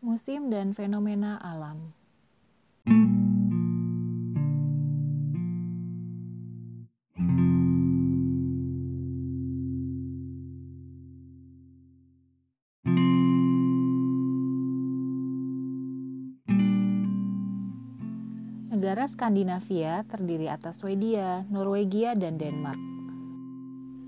Musim dan fenomena alam. Negara Skandinavia terdiri atas Swedia, Norwegia, dan Denmark.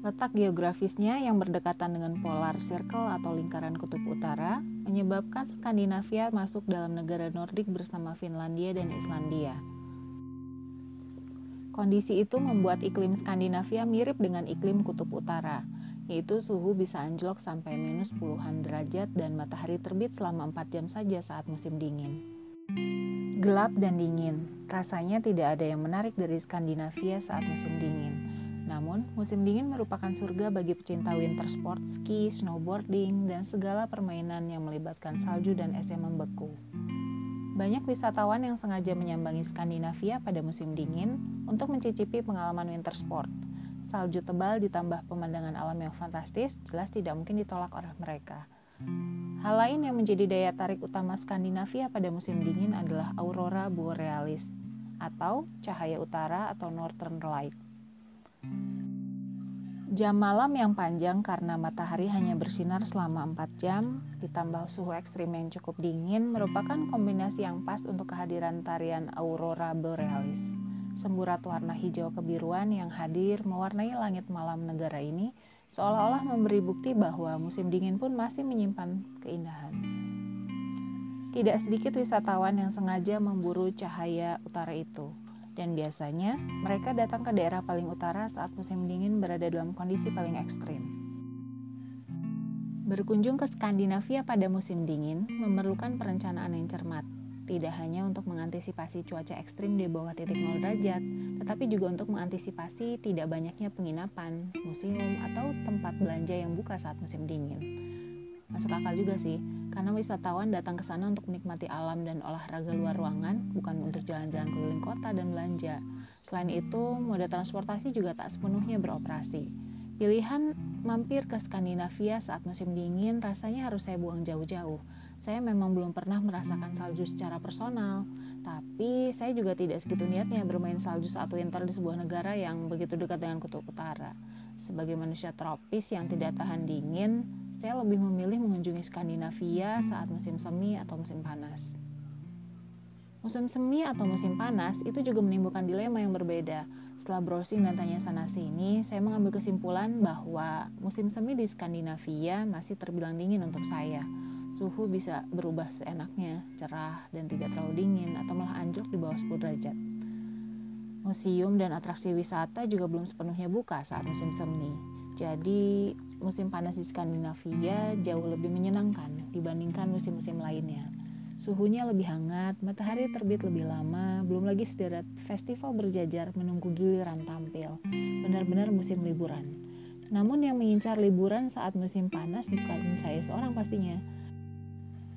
Letak geografisnya yang berdekatan dengan polar circle atau lingkaran kutub utara menyebabkan Skandinavia masuk dalam negara Nordik bersama Finlandia dan Islandia. Kondisi itu membuat iklim Skandinavia mirip dengan iklim kutub utara, yaitu suhu bisa anjlok sampai minus puluhan derajat dan matahari terbit selama 4 jam saja saat musim dingin. Gelap dan dingin, rasanya tidak ada yang menarik dari Skandinavia saat musim dingin namun, musim dingin merupakan surga bagi pecinta winter sport, ski, snowboarding, dan segala permainan yang melibatkan salju dan es yang membeku. Banyak wisatawan yang sengaja menyambangi Skandinavia pada musim dingin untuk mencicipi pengalaman winter sport. Salju tebal ditambah pemandangan alam yang fantastis jelas tidak mungkin ditolak oleh mereka. Hal lain yang menjadi daya tarik utama Skandinavia pada musim dingin adalah aurora borealis atau cahaya utara atau northern light. Jam malam yang panjang karena matahari hanya bersinar selama 4 jam, ditambah suhu ekstrim yang cukup dingin, merupakan kombinasi yang pas untuk kehadiran tarian aurora borealis. Semburat warna hijau kebiruan yang hadir mewarnai langit malam negara ini, seolah-olah memberi bukti bahwa musim dingin pun masih menyimpan keindahan. Tidak sedikit wisatawan yang sengaja memburu cahaya utara itu, dan biasanya mereka datang ke daerah paling utara saat musim dingin berada dalam kondisi paling ekstrim. Berkunjung ke Skandinavia pada musim dingin memerlukan perencanaan yang cermat, tidak hanya untuk mengantisipasi cuaca ekstrim di bawah titik 0 derajat, tetapi juga untuk mengantisipasi tidak banyaknya penginapan, museum, atau tempat belanja yang buka saat musim dingin. Masuk akal juga sih, karena wisatawan datang ke sana untuk menikmati alam dan olahraga luar ruangan, bukan untuk jalan-jalan keliling kota dan belanja. Selain itu, moda transportasi juga tak sepenuhnya beroperasi. Pilihan mampir ke Skandinavia saat musim dingin rasanya harus saya buang jauh-jauh. Saya memang belum pernah merasakan salju secara personal, tapi saya juga tidak segitu niatnya bermain salju saat winter di sebuah negara yang begitu dekat dengan kutub utara. Sebagai manusia tropis yang tidak tahan dingin, saya lebih memilih mengunjungi Skandinavia saat musim semi atau musim panas. Musim semi atau musim panas itu juga menimbulkan dilema yang berbeda. Setelah browsing dan tanya sana sini, saya mengambil kesimpulan bahwa musim semi di Skandinavia masih terbilang dingin untuk saya. Suhu bisa berubah seenaknya, cerah dan tidak terlalu dingin atau malah anjlok di bawah 10 derajat. Museum dan atraksi wisata juga belum sepenuhnya buka saat musim semi. Jadi, musim panas di Skandinavia jauh lebih menyenangkan dibandingkan musim-musim lainnya. Suhunya lebih hangat, matahari terbit lebih lama, belum lagi sederet festival berjajar menunggu giliran tampil. Benar-benar musim liburan. Namun yang mengincar liburan saat musim panas bukan saya seorang pastinya.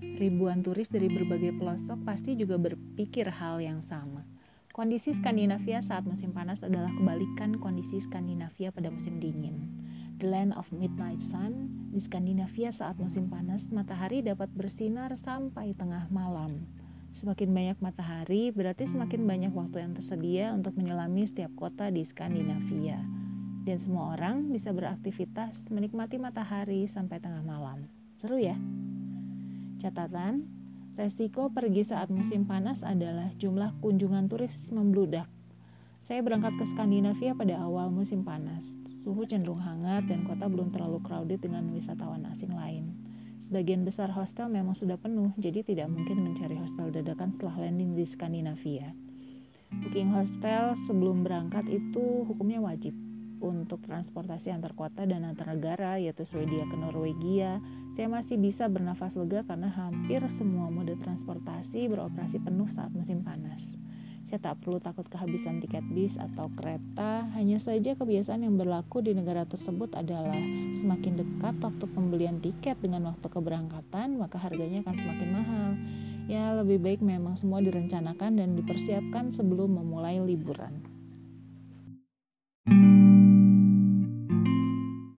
Ribuan turis dari berbagai pelosok pasti juga berpikir hal yang sama. Kondisi Skandinavia saat musim panas adalah kebalikan kondisi Skandinavia pada musim dingin. The Land of Midnight Sun, di Skandinavia saat musim panas, matahari dapat bersinar sampai tengah malam. Semakin banyak matahari, berarti semakin banyak waktu yang tersedia untuk menyelami setiap kota di Skandinavia. Dan semua orang bisa beraktivitas menikmati matahari sampai tengah malam. Seru ya? Catatan, resiko pergi saat musim panas adalah jumlah kunjungan turis membludak. Saya berangkat ke Skandinavia pada awal musim panas. Suhu cenderung hangat dan kota belum terlalu crowded dengan wisatawan asing lain. Sebagian besar hostel memang sudah penuh, jadi tidak mungkin mencari hostel dadakan setelah landing di Skandinavia. Booking hostel sebelum berangkat itu hukumnya wajib untuk transportasi antar kota dan antar negara yaitu Swedia ke Norwegia. Saya masih bisa bernafas lega karena hampir semua mode transportasi beroperasi penuh saat musim panas. Saya tak perlu takut kehabisan tiket bis atau kereta, hanya saja kebiasaan yang berlaku di negara tersebut adalah semakin dekat waktu pembelian tiket dengan waktu keberangkatan, maka harganya akan semakin mahal. Ya, lebih baik memang semua direncanakan dan dipersiapkan sebelum memulai liburan.